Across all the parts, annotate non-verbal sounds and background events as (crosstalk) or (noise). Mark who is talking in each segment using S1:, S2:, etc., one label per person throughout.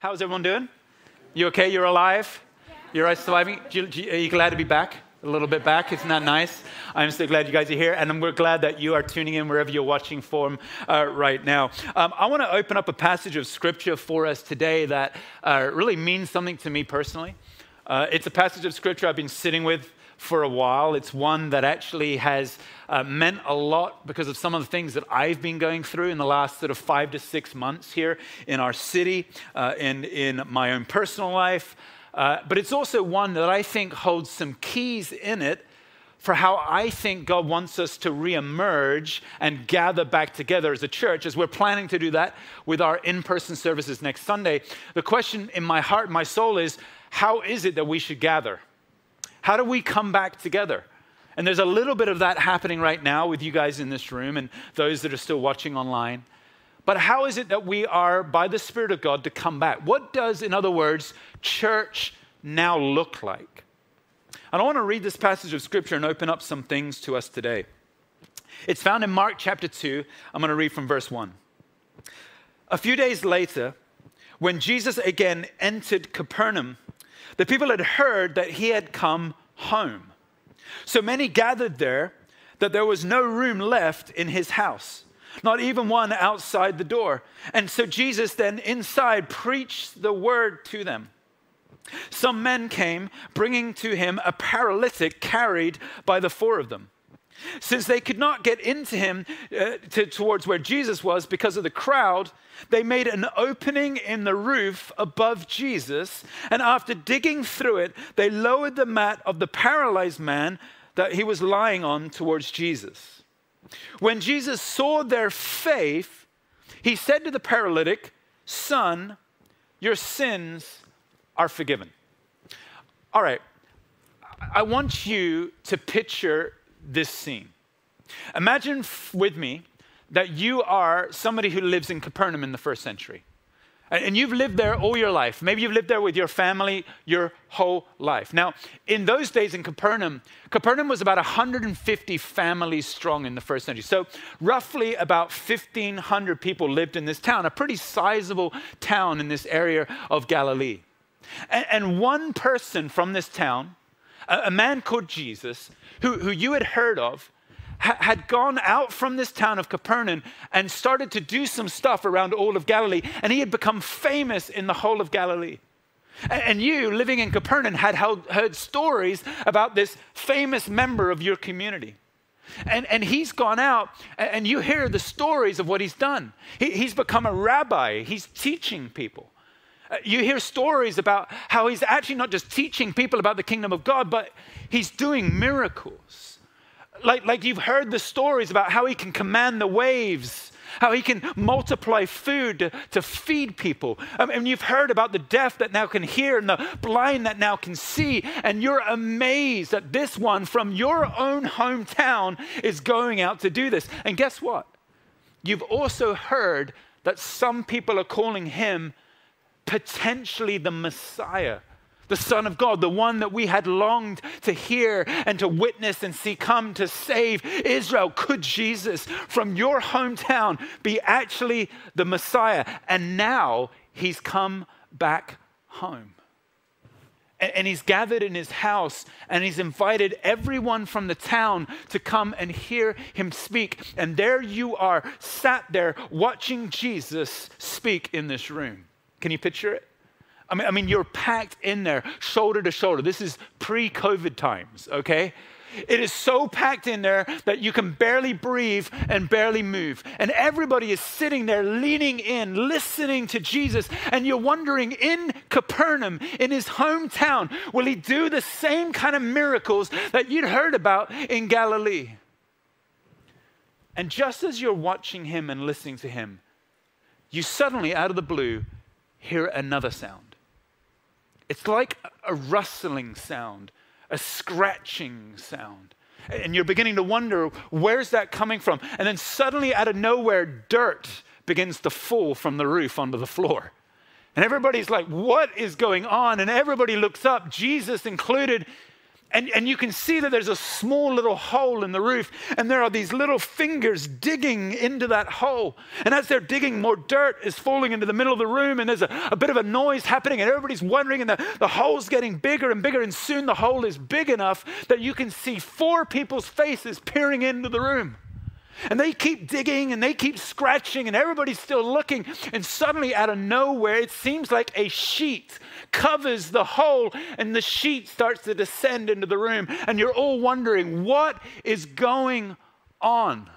S1: How's everyone doing? You okay? You're alive? You're surviving? Are you glad to be back? A little bit back. Isn't that nice? I'm so glad you guys are here, and we're glad that you are tuning in wherever you're watching from uh, right now. Um, I want to open up a passage of scripture for us today that uh, really means something to me personally. Uh, it's a passage of scripture I've been sitting with for a while. It's one that actually has uh, meant a lot because of some of the things that I've been going through in the last sort of five to six months here in our city, uh, in, in my own personal life. Uh, but it's also one that I think holds some keys in it for how I think God wants us to reemerge and gather back together as a church, as we're planning to do that with our in person services next Sunday. The question in my heart, my soul is how is it that we should gather? How do we come back together? And there's a little bit of that happening right now with you guys in this room and those that are still watching online. But how is it that we are, by the Spirit of God, to come back? What does, in other words, church now look like? And I want to read this passage of Scripture and open up some things to us today. It's found in Mark chapter 2. I'm going to read from verse 1. A few days later, when Jesus again entered Capernaum, the people had heard that he had come home. So many gathered there that there was no room left in his house, not even one outside the door. And so Jesus then inside preached the word to them. Some men came, bringing to him a paralytic carried by the four of them. Since they could not get into him uh, to, towards where Jesus was because of the crowd, they made an opening in the roof above Jesus, and after digging through it, they lowered the mat of the paralyzed man that he was lying on towards Jesus. When Jesus saw their faith, he said to the paralytic, Son, your sins are forgiven. All right, I want you to picture this scene. Imagine with me that you are somebody who lives in Capernaum in the first century. And you've lived there all your life. Maybe you've lived there with your family your whole life. Now, in those days in Capernaum, Capernaum was about 150 families strong in the first century. So, roughly about 1,500 people lived in this town, a pretty sizable town in this area of Galilee. And, one person from this town, a, man called Jesus, who, who you had heard of, had gone out from this town of Capernaum and started to do some stuff around all of Galilee, and he had become famous in the whole of Galilee. And you, living in Capernaum, had heard stories about this famous member of your community. And, and he's gone out, and you hear the stories of what he's done. He, he's become a rabbi, he's teaching people. Uh, you hear stories about how he's actually not just teaching people about the kingdom of God, but he's doing miracles. Like, like you've heard the stories about how he can command the waves, how he can multiply food to, to feed people. Um, and you've heard about the deaf that now can hear and the blind that now can see. And you're amazed that this one from your own hometown is going out to do this. And guess what? You've also heard that some people are calling him potentially the Messiah, the Son of God, the one that we had longed to hear and to witness and see come to save Israel. Could Jesus from your hometown be actually the Messiah? And now he's come back home. And he's gathered in his house and he's invited everyone from the town to come and hear him speak. And there you are, sat there watching Jesus speak in this room. Can you picture it? I mean, I mean, you're packed in there, shoulder to shoulder. This is pre COVID times, okay? It is so packed in there that you can barely breathe and barely move. And everybody is sitting there, leaning in, listening to Jesus. And you're wondering in Capernaum, in his hometown, will he do the same kind of miracles that you'd heard about in Galilee? And just as you're watching him and listening to him, you suddenly, out of the blue, hear another sound. It's like a rustling sound, a scratching sound. And you're beginning to wonder, where's that coming from? And then suddenly, out of nowhere, dirt begins to fall from the roof onto the floor. And everybody's like, what is going on? And everybody looks up, Jesus included, and, and you can see that there's a small little hole in the roof, and there are these little fingers digging into that hole. And as they're digging, more dirt is falling into the middle of the room, and there's a, a bit of a noise happening, and everybody's wondering, and the, the hole's getting bigger and bigger, and soon the hole is big enough that you can see four people's faces peering into the room. And they keep digging and they keep scratching, and everybody's still looking. And suddenly, out of nowhere, it seems like a sheet covers the hole, and the sheet starts to descend into the room. And you're all wondering, what is going on?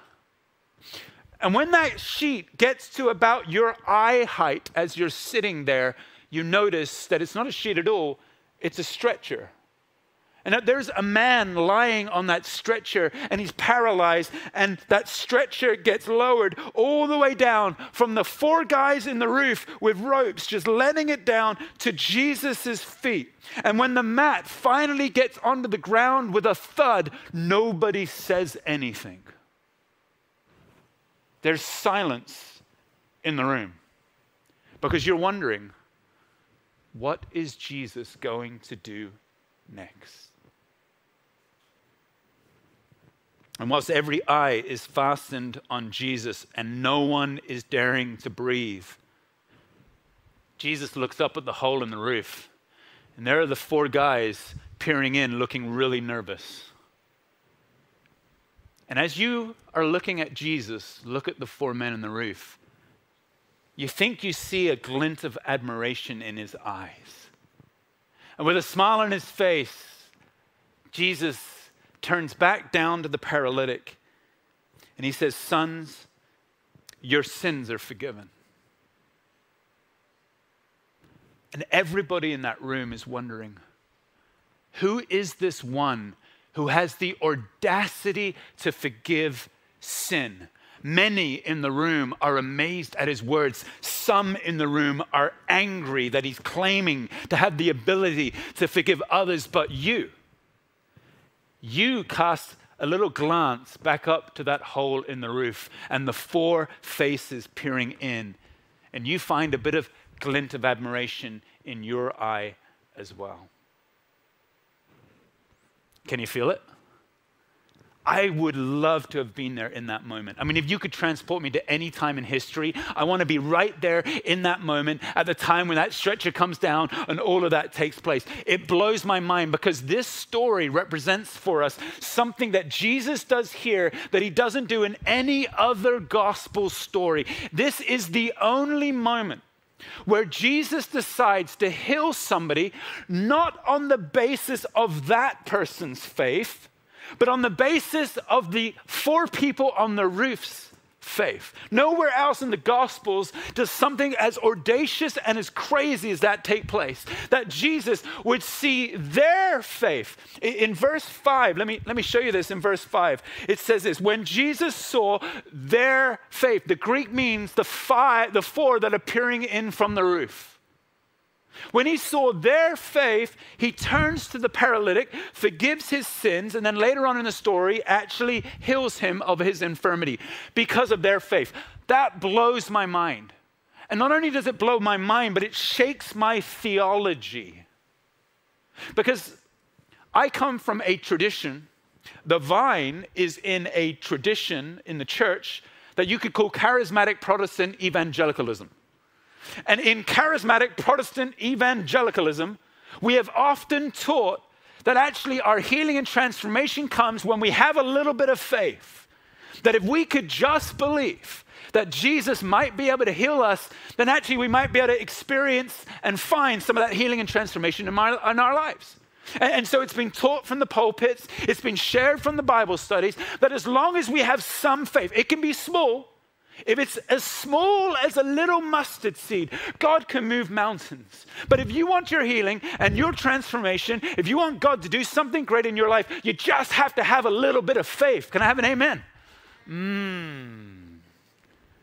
S1: And when that sheet gets to about your eye height as you're sitting there, you notice that it's not a sheet at all, it's a stretcher. And there's a man lying on that stretcher and he's paralyzed, and that stretcher gets lowered all the way down from the four guys in the roof with ropes, just letting it down to Jesus' feet. And when the mat finally gets onto the ground with a thud, nobody says anything. There's silence in the room because you're wondering, what is Jesus going to do next? And whilst every eye is fastened on Jesus and no one is daring to breathe, Jesus looks up at the hole in the roof, and there are the four guys peering in, looking really nervous. And as you are looking at Jesus, look at the four men in the roof. You think you see a glint of admiration in his eyes. And with a smile on his face, Jesus turns back down to the paralytic and he says, Sons, your sins are forgiven. And everybody in that room is wondering who is this one who has the audacity to forgive sin? Many in the room are amazed at his words. Some in the room are angry that he's claiming to have the ability to forgive others, but you you cast a little glance back up to that hole in the roof and the four faces peering in, and you find a bit of glint of admiration in your eye as well. Can you feel it? I would love to have been there in that moment. I mean, if you could transport me to any time in history, I want to be right there in that moment at the time when that stretcher comes down and all of that takes place. It blows my mind because this story represents for us something that Jesus does here that he doesn't do in any other gospel story. This is the only moment where Jesus decides to heal somebody not on the basis of that person's faith but on the basis of the four people on the roof's faith. Nowhere else in the Gospels does something as audacious and as crazy as that take place. That Jesus would see their faith. In verse 5, let me, let me show you this in verse 5. It says this When Jesus saw their faith, the Greek means the five, the four that are peering in from the roof. When he saw their faith, he turns to the paralytic, forgives his sins, and then later on in the story, actually heals him of his infirmity because of their faith. That blows my mind. And not only does it blow my mind, but it shakes my theology. Because I come from a tradition, the vine is in a tradition in the church that you could call charismatic Protestant evangelicalism. And in charismatic Protestant evangelicalism, we have often taught that actually our healing and transformation comes when we have a little bit of faith. That if we could just believe that Jesus might be able to heal us, then actually we might be able to experience and find some of that healing and transformation in, my, in our lives. And, and so it's been taught from the pulpits, it's been shared from the Bible studies that as long as we have some faith, it can be small, if it's as small as a little mustard seed, God can move mountains. But if you want your healing and your transformation, if you want God to do something great in your life, you just have to have a little bit of faith. Can I have an amen? Mm.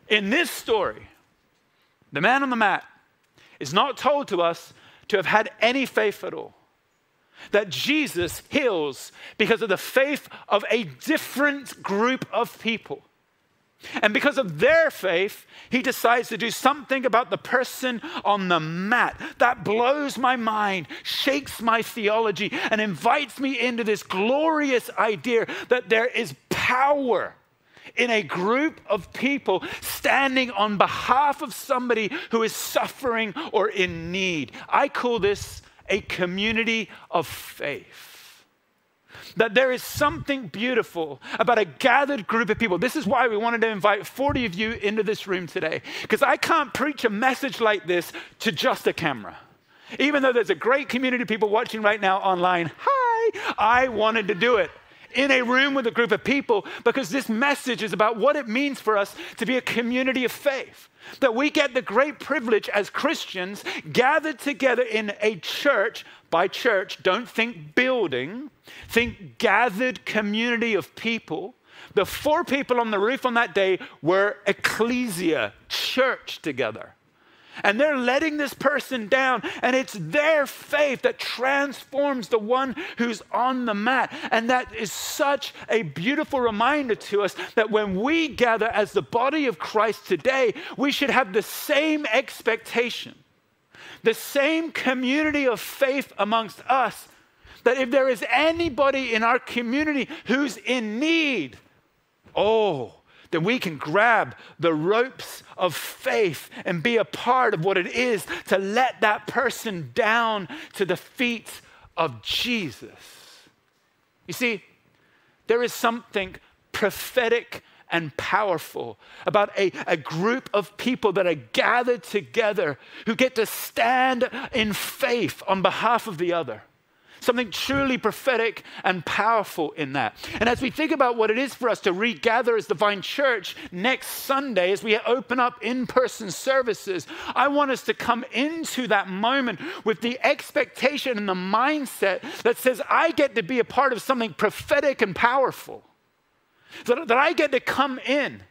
S1: In this story, the man on the mat is not told to us to have had any faith at all. That Jesus heals because of the faith of a different group of people. And because of their faith, he decides to do something about the person on the mat. That blows my mind, shakes my theology, and invites me into this glorious idea that there is power in a group of people standing on behalf of somebody who is suffering or in need. I call this a community of faith that there is something beautiful about a gathered group of people. This is why we wanted to invite 40 of you into this room today, because I can't preach a message like this to just a camera. Even though there's a great community of people watching right now online, hi, I wanted to do it in a room with a group of people because this message is about what it means for us to be a community of faith. That we get the great privilege as Christians gathered together in a church. By church, don't think building, think gathered community of people. The four people on the roof on that day were ecclesia, church together. And they're letting this person down, and it's their faith that transforms the one who's on the mat. And that is such a beautiful reminder to us that when we gather as the body of Christ today, we should have the same expectation, the same community of faith amongst us. That if there is anybody in our community who's in need, oh, then we can grab the ropes of faith and be a part of what it is to let that person down to the feet of Jesus. You see, there is something prophetic and powerful about a, a group of people that are gathered together who get to stand in faith on behalf of the other something truly prophetic and powerful in that. And as we think about what it is for us to regather as the Vine Church next Sunday, as we open up in person services, I want us to come into that moment with the expectation and the mindset that says, I get to be a part of something prophetic and powerful. That, that I get to come in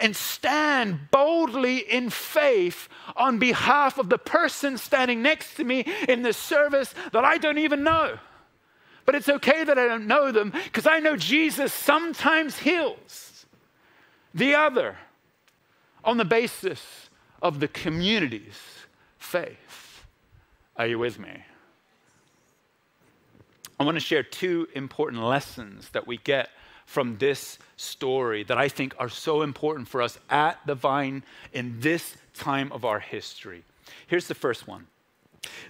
S1: and stand boldly in faith on behalf of the person standing next to me in the service that I don't even know. But it's okay that I don't know them because I know Jesus sometimes heals the other on the basis of the community's faith. Are you with me? I want to share two important lessons that we get from this story that I think are so important for us at the vine in this time of our history. Here's the first one.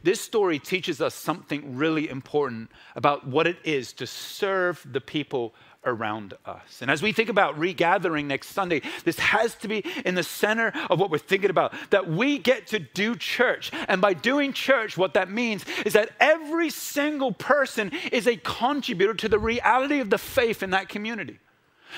S1: This story teaches us something really important about what it is to serve the people around us. And as we think about regathering next Sunday, this has to be in the center of what we're thinking about that we get to do church. And by doing church, what that means is that every single person is a contributor to the reality of the faith in that community.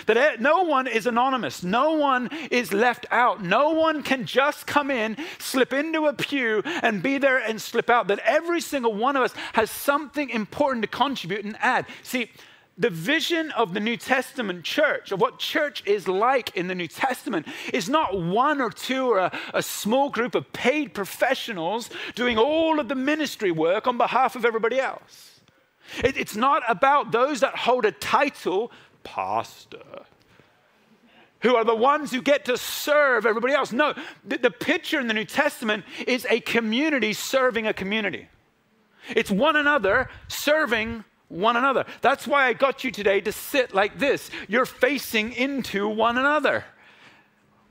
S1: That no one is anonymous. No one is left out. No one can just come in, slip into a pew, and be there and slip out. That every single one of us has something important to contribute and add. See, the vision of the New Testament church, of what church is like in the New Testament, is not one or two or a, a, small group of paid professionals doing all of the ministry work on behalf of everybody else. It, it's not about those that hold a title, pastor, who are the ones who get to serve everybody else. No, the, the picture in the New Testament is a community serving a community. It's one another serving one another. That's why I got you today to sit like this. You're facing into one another.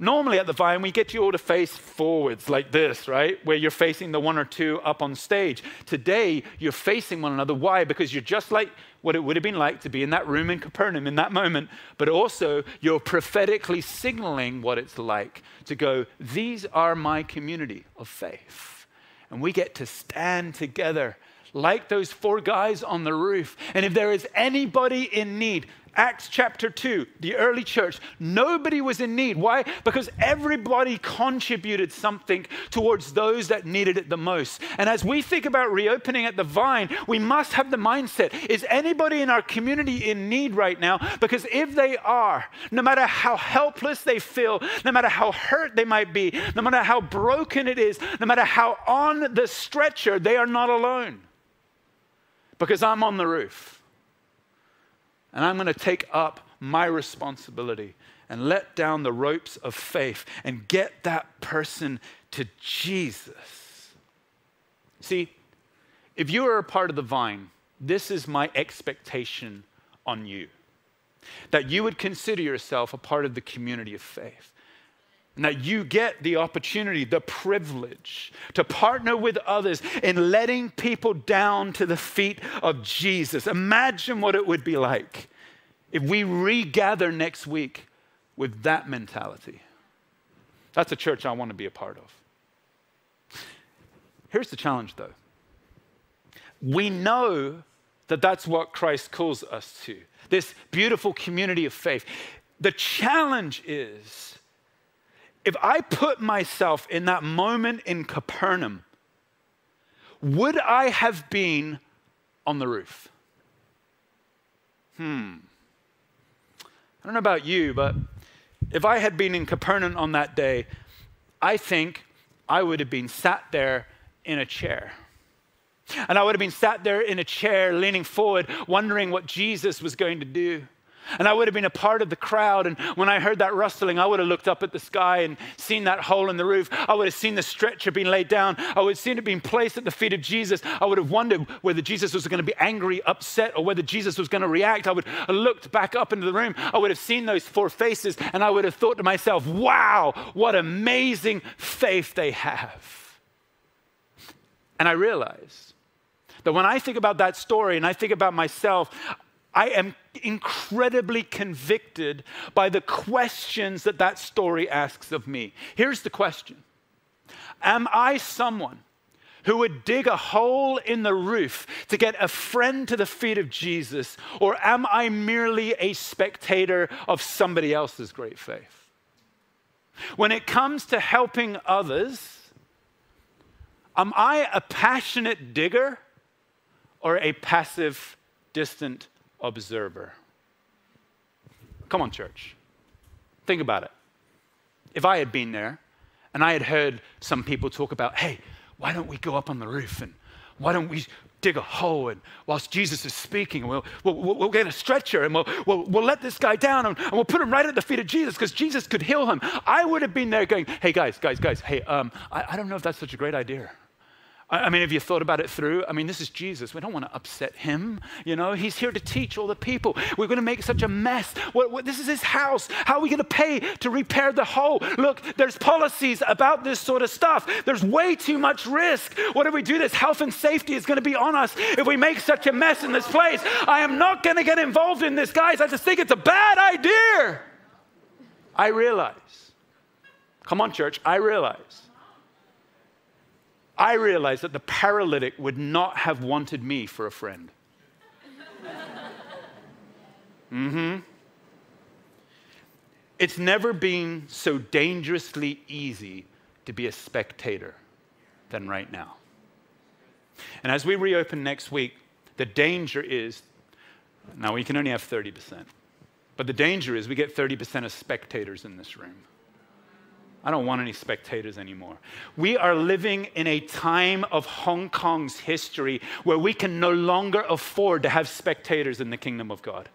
S1: Normally at the Vine, we get you all to face forwards like this, right? Where you're facing the one or two up on stage. Today, you're facing one another. Why? Because you're just like what it would have been like to be in that room in Capernaum in that moment, but also you're prophetically signaling what it's like to go, These are my community of faith. And we get to stand together like those four guys on the roof. And if there is anybody in need, Acts chapter 2, the early church, nobody was in need. Why? Because everybody contributed something towards those that needed it the most. And as we think about reopening at the vine, we must have the mindset is anybody in our community in need right now? Because if they are, no matter how helpless they feel, no matter how hurt they might be, no matter how broken it is, no matter how on the stretcher, they are not alone because I'm on the roof. And I'm going to take up my responsibility and let down the ropes of faith and get that person to Jesus. See, if you are a part of the vine, this is my expectation on you that you would consider yourself a part of the community of faith. And that you get the opportunity, the privilege to partner with others in letting people down to the feet of Jesus. Imagine what it would be like if we regather next week with that mentality. That's a church I want to be a part of. Here's the challenge, though. We know that that's what Christ calls us to this beautiful community of faith. The challenge is if I put myself in that moment in Capernaum, would I have been on the roof? Hmm. I don't know about you, but if I had been in Capernaum on that day, I think I would have been sat there in a chair. And I would have been sat there in a chair, leaning forward, wondering what Jesus was going to do. And I would have been a part of the crowd. And when I heard that rustling, I would have looked up at the sky and seen that hole in the roof. I would have seen the stretcher being laid down. I would have seen it being placed at the feet of Jesus. I would have wondered whether Jesus was going to be angry, upset, or whether Jesus was going to react. I would have looked back up into the room. I would have seen those four faces. And I would have thought to myself, wow, what amazing faith they have. And I realized that when I think about that story and I think about myself, I am incredibly convicted by the questions that that story asks of me. Here's the question Am I someone who would dig a hole in the roof to get a friend to the feet of Jesus, or am I merely a spectator of somebody else's great faith? When it comes to helping others, am I a passionate digger or a passive, distant observer. Come on, church. Think about it. If I had been there and I had heard some people talk about, hey, why don't we go up on the roof and why don't we dig a hole and whilst Jesus is speaking, we'll, we'll, we'll get a stretcher and we'll, we'll, we'll let this guy down and, and, we'll put him right at the feet of Jesus because Jesus could heal him. I would have been there going, hey, guys, guys, guys, hey, um, I, I don't know if that's such a great idea. I mean, have you thought about it through? I mean, this is Jesus. We don't want to upset him. You know, he's here to teach all the people. We're going to make such a mess. What, what, this is his house. How are we going to pay to repair the hole? Look, there's policies about this sort of stuff. There's way too much risk. What if we do this? Health and safety is going to be on us if we make such a mess in this place. I am not going to get involved in this, guys. I just think it's a bad idea. I realize. Come on, church. I realize I realized that the paralytic would not have wanted me for a friend. (laughs) mm hmm. It's never been so dangerously easy to be a spectator than right now. And as we reopen next week, the danger is now we can only have 30%, but the danger is we get 30% of spectators in this room. I don't want any spectators anymore. We are living in a time of Hong Kong's history where we can no longer afford to have spectators in the kingdom of God.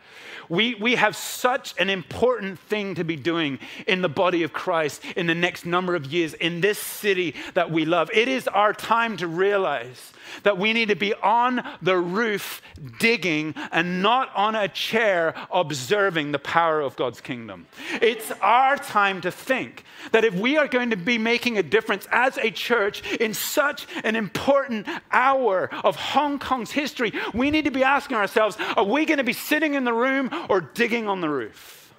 S1: We, we have such an important thing to be doing in the body of Christ in the next number of years in this city that we love. It is our time to realize that we need to be on the roof digging and not on a chair observing the power of God's kingdom. It's our time to think that if we are going to be making a difference as a church in such an important hour of Hong Kong's history, we need to be asking ourselves are we going to be sitting in the room or digging on the roof?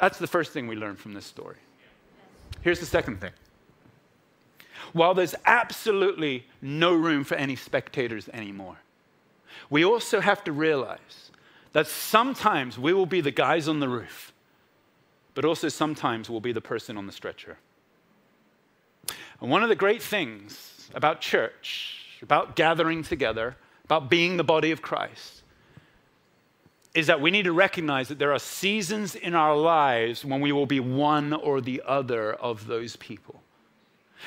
S1: That's the first thing we learn from this story. Here's the second thing while there's absolutely no room for any spectators anymore, we also have to realize that sometimes we will be the guys on the roof, but also sometimes we'll be the person on the stretcher. And one of the great things about church, about gathering together, about being the body of Christ, is that we need to recognize that there are seasons in our lives when we will be one or the other of those people.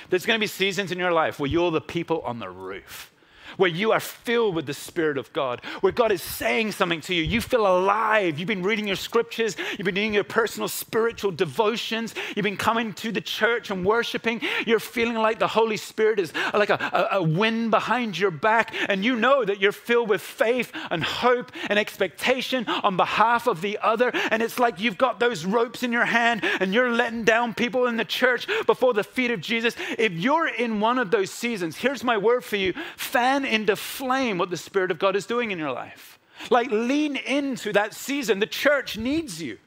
S1: There's going to be seasons in your life where you're the people on the roof. Where you are filled with the Spirit of God, where God is saying something to you. You feel alive. You've been reading your scriptures, you've been doing your personal spiritual devotions, you've been coming to the church and worshiping. You're feeling like the Holy Spirit is like a, a, a wind behind your back, and you know that you're filled with faith and hope and expectation on behalf of the other. And it's like you've got those ropes in your hand and you're letting down people in the church before the feet of Jesus. If you're in one of those seasons, here's my word for you fan into flame what the Spirit of God is doing in your life. Like lean into that season. The church needs you.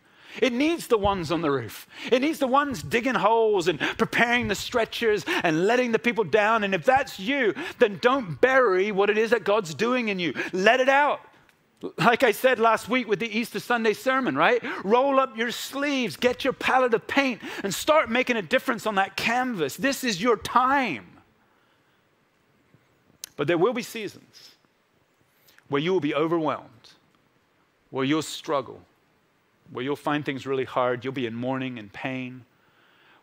S1: It needs the ones on the roof. It needs the ones digging holes and preparing the stretchers and letting the people down. And if that's you, then don't bury what it is that God's doing in you. Let it out. Like I said last week with the Easter Sunday sermon, right? Roll up your sleeves, get your palette of paint, and start making a difference on that canvas. This is your time. But there will be seasons where you will be overwhelmed, where you'll struggle, where you'll find things really hard, you'll be in mourning and pain,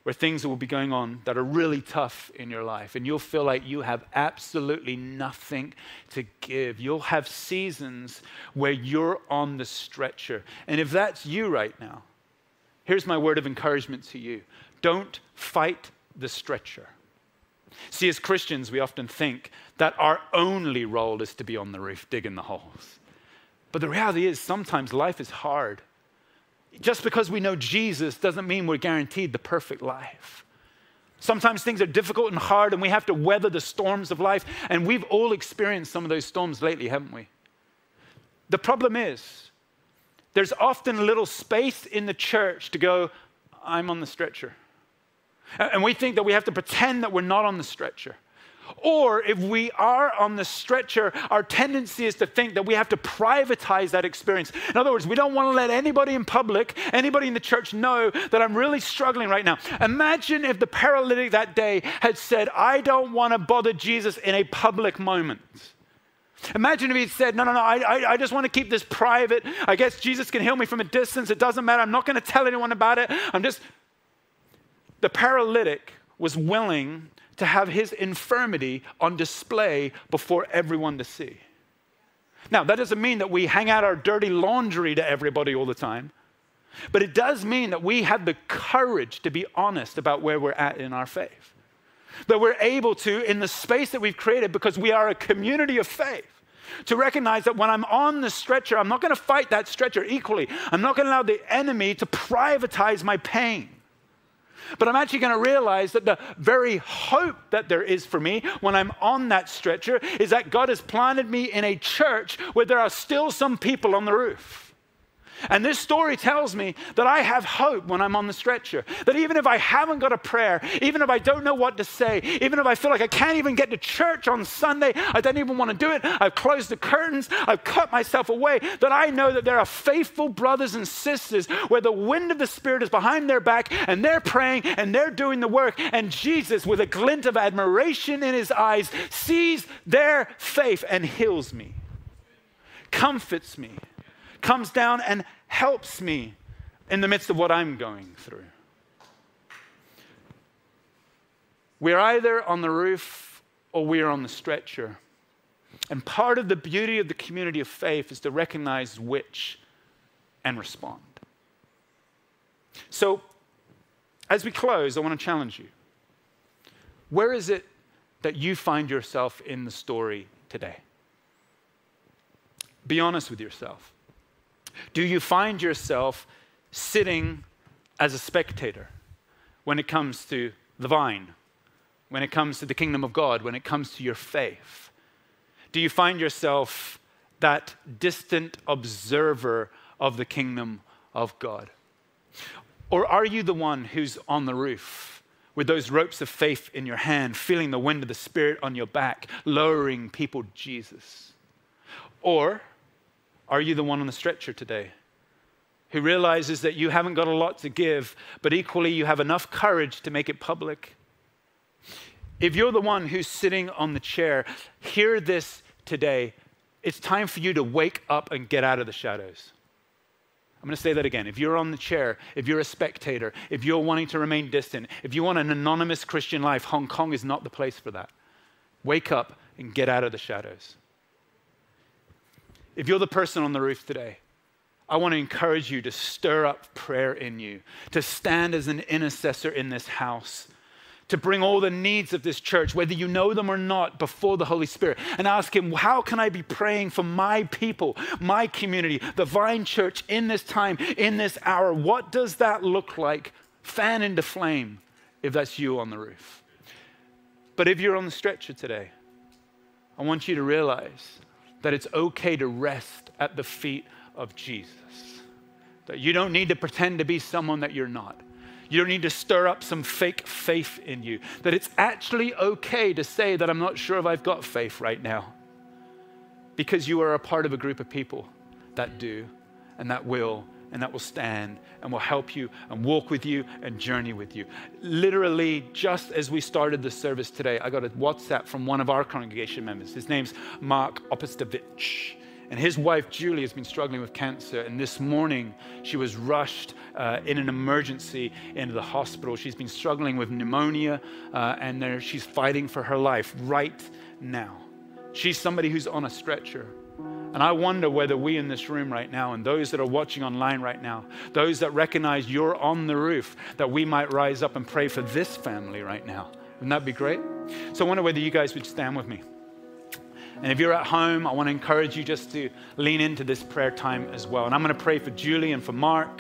S1: where things will be going on that are really tough in your life, and you'll feel like you have absolutely nothing to give. You'll have seasons where you're on the stretcher. And if that's you right now, here's my word of encouragement to you don't fight the stretcher. See, as Christians, we often think that our only role is to be on the roof digging the holes. But the reality is, sometimes life is hard. Just because we know Jesus doesn't mean we're guaranteed the perfect life. Sometimes things are difficult and hard, and we have to weather the storms of life. And we've all experienced some of those storms lately, haven't we? The problem is, there's often little space in the church to go, I'm on the stretcher. And we think that we have to pretend that we're not on the stretcher. Or if we are on the stretcher, our tendency is to think that we have to privatize that experience. In other words, we don't want to let anybody in public, anybody in the church know that I'm really struggling right now. Imagine if the paralytic that day had said, I don't want to bother Jesus in a public moment. Imagine if he said, No, no, no, I, I, I, just want to keep this private. I guess Jesus can heal me from a distance. It doesn't matter. I'm not going to tell anyone about it. I'm just the paralytic was willing to have his infirmity on display before everyone to see. Now, that doesn't mean that we hang out our dirty laundry to everybody all the time, but it does mean that we have the courage to be honest about where we're at in our faith. That we're able to, in the space that we've created, because we are a community of faith, to recognize that when I'm on the stretcher, I'm not going to fight that stretcher equally. I'm not going to allow the enemy to privatize my pain. But I'm actually going to realize that the very hope that there is for me when I'm on that stretcher is that God has planted me in a church where there are still some people on the roof. And this story tells me that I have hope when I'm on the stretcher. That even if I haven't got a prayer, even if I don't know what to say, even if I feel like I can't even get to church on Sunday, I don't even want to do it, I've closed the curtains, I've cut myself away, that I know that there are faithful brothers and sisters where the wind of the Spirit is behind their back and they're praying and they're doing the work. And Jesus, with a glint of admiration in his eyes, sees their faith and heals me, comforts me comes down and helps me in the midst of what I'm going through. We're either on the roof or we're on the stretcher. And part of the beauty of the community of faith is to recognize which and respond. So, as we close, I want to challenge you. Where is it that you find yourself in the story today? Be honest with yourself. Do you find yourself sitting as a spectator when it comes to the vine, when it comes to the kingdom of God, when it comes to your faith? Do you find yourself that distant observer of the kingdom of God? Or are you the one who's on the roof with those ropes of faith in your hand, feeling the wind of the Spirit on your back, lowering people Jesus? Or are you the one on the stretcher today who realizes that you haven't got a lot to give, but equally you have enough courage to make it public? If you're the one who's sitting on the chair, hear this today. It's time for you to wake up and get out of the shadows. I'm going to say that again. If you're on the chair, if you're a spectator, if you're wanting to remain distant, if you want an anonymous Christian life, Hong Kong is not the place for that. Wake up and get out of the shadows. If you're the person on the roof today, I want to encourage you to stir up prayer in you, to stand as an intercessor in this house, to bring all the needs of this church, whether you know them or not, before the Holy Spirit and ask Him, How can I be praying for my people, my community, the Vine Church in this time, in this hour? What does that look like? Fan into flame if that's you on the roof. But if you're on the stretcher today, I want you to realize that it's okay to rest at the feet of Jesus. That you don't need to pretend to be someone that you're not. You don't need to stir up some fake faith in you. That it's actually okay to say that I'm not sure if I've got faith right now. Because you are a part of a group of people that do and that will and that will stand and will help you and walk with you and journey with you. Literally, just as we started the service today, I got a WhatsApp from one of our congregation members. His name's Mark Opistovich. And his wife, Julie, has been struggling with cancer. And this morning, she was rushed uh, in an emergency into the hospital. She's been struggling with pneumonia, uh, and she's fighting for her life right now. She's somebody who's on a stretcher. And I wonder whether we in this room right now, and those that are watching online right now, those that recognize you're on the roof, that we might rise up and pray for this family right now. Wouldn't that be great? So I wonder whether you guys would stand with me. And if you're at home, I want to encourage you just to lean into this prayer time as well. And I'm going to pray for Julie and for Mark,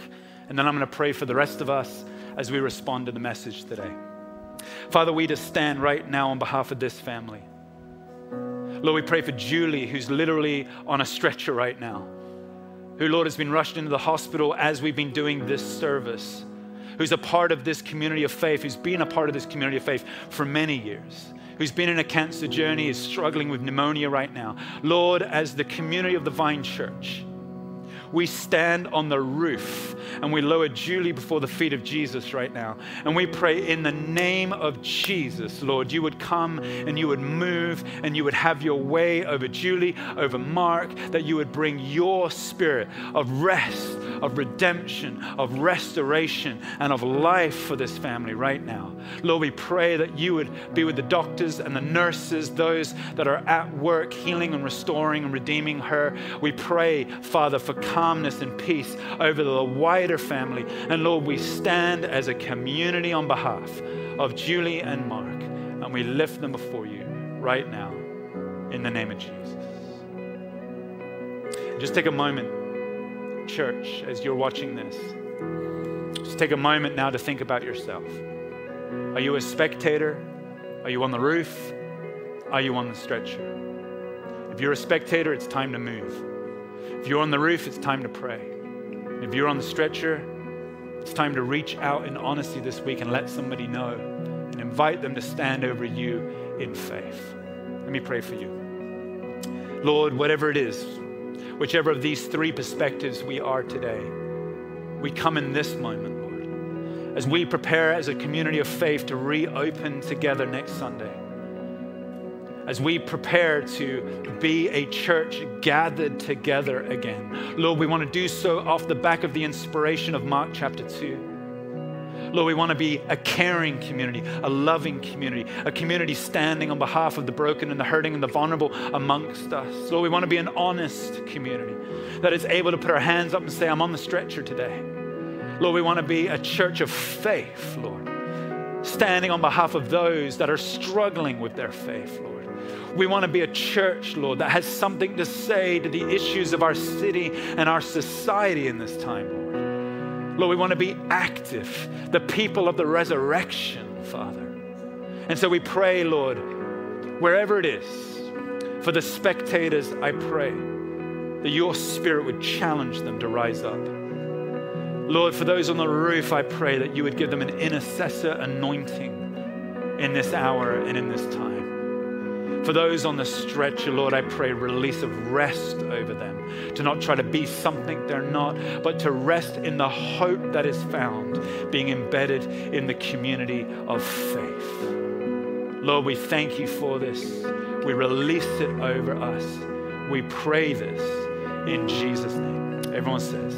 S1: and then I'm going to pray for the rest of us as we respond to the message today. Father, we just stand right now on behalf of this family. Lord, we pray for Julie, who's literally on a stretcher right now, who, Lord, has been rushed into the hospital as we've been doing this service, who's a part of this community of faith, who's been a part of this community of faith for many years who's been in a cancer journey, is struggling with pneumonia right now. Lord, as the community of the Vine Church, we stand on the roof and we lower Julie before the feet of Jesus right now. And we pray in the name of Jesus, Lord, you would come and you would move and you would have your way over Julie, over Mark, that you would bring your spirit of rest, of redemption, of restoration, and of life for this family right now. Lord, we pray that you would be with the doctors and the nurses, those that are at work healing and restoring and redeeming her. We pray, Father, for calmness and peace over the wider family. And Lord, we stand as a community on behalf of Julie and Mark, and we lift them before you right now in the name of Jesus. Just take a moment, church, as you're watching this. Just take a moment now to think about yourself. Are you a spectator? Are you on the roof? Are you on the stretcher? If you're a spectator, it's time to move. If you're on the roof, it's time to pray. If you're on the stretcher, it's time to reach out in honesty this week and let somebody know and invite them to stand over you in faith. Let me pray for you. Lord, whatever it is, whichever of these three perspectives we are today, we come in this moment, Lord, as we prepare as a community of faith to reopen together next Sunday as we prepare to be a church gathered together again. Lord, we want to do so off the back of the inspiration of Mark chapter 2. Lord, we want to be a caring community, a loving community, a community standing on behalf of the broken and the hurting and the vulnerable amongst us. Lord, we want to be an honest community that is able to put our hands up and say, I'm on the stretcher today. Lord, we want to be a church of faith, Lord, standing on behalf of those that are struggling with their faith, Lord. We want to be a church, Lord, that has something to say to the issues of our city and our society in this time, Lord. Lord, we want to be active, the people of the resurrection, Father. And so we pray, Lord, wherever it is, for the spectators, I pray that your spirit would challenge them to rise up. Lord, for those on the roof, I pray that you would give them an intercessor anointing in this hour and in this time. For those on the stretcher, Lord, I pray release of rest over them, to not try to be something they're not, but to rest in the hope that is found being embedded in the community of faith. Lord, we thank you for this. We release it over us. We pray this in Jesus' name. Everyone says,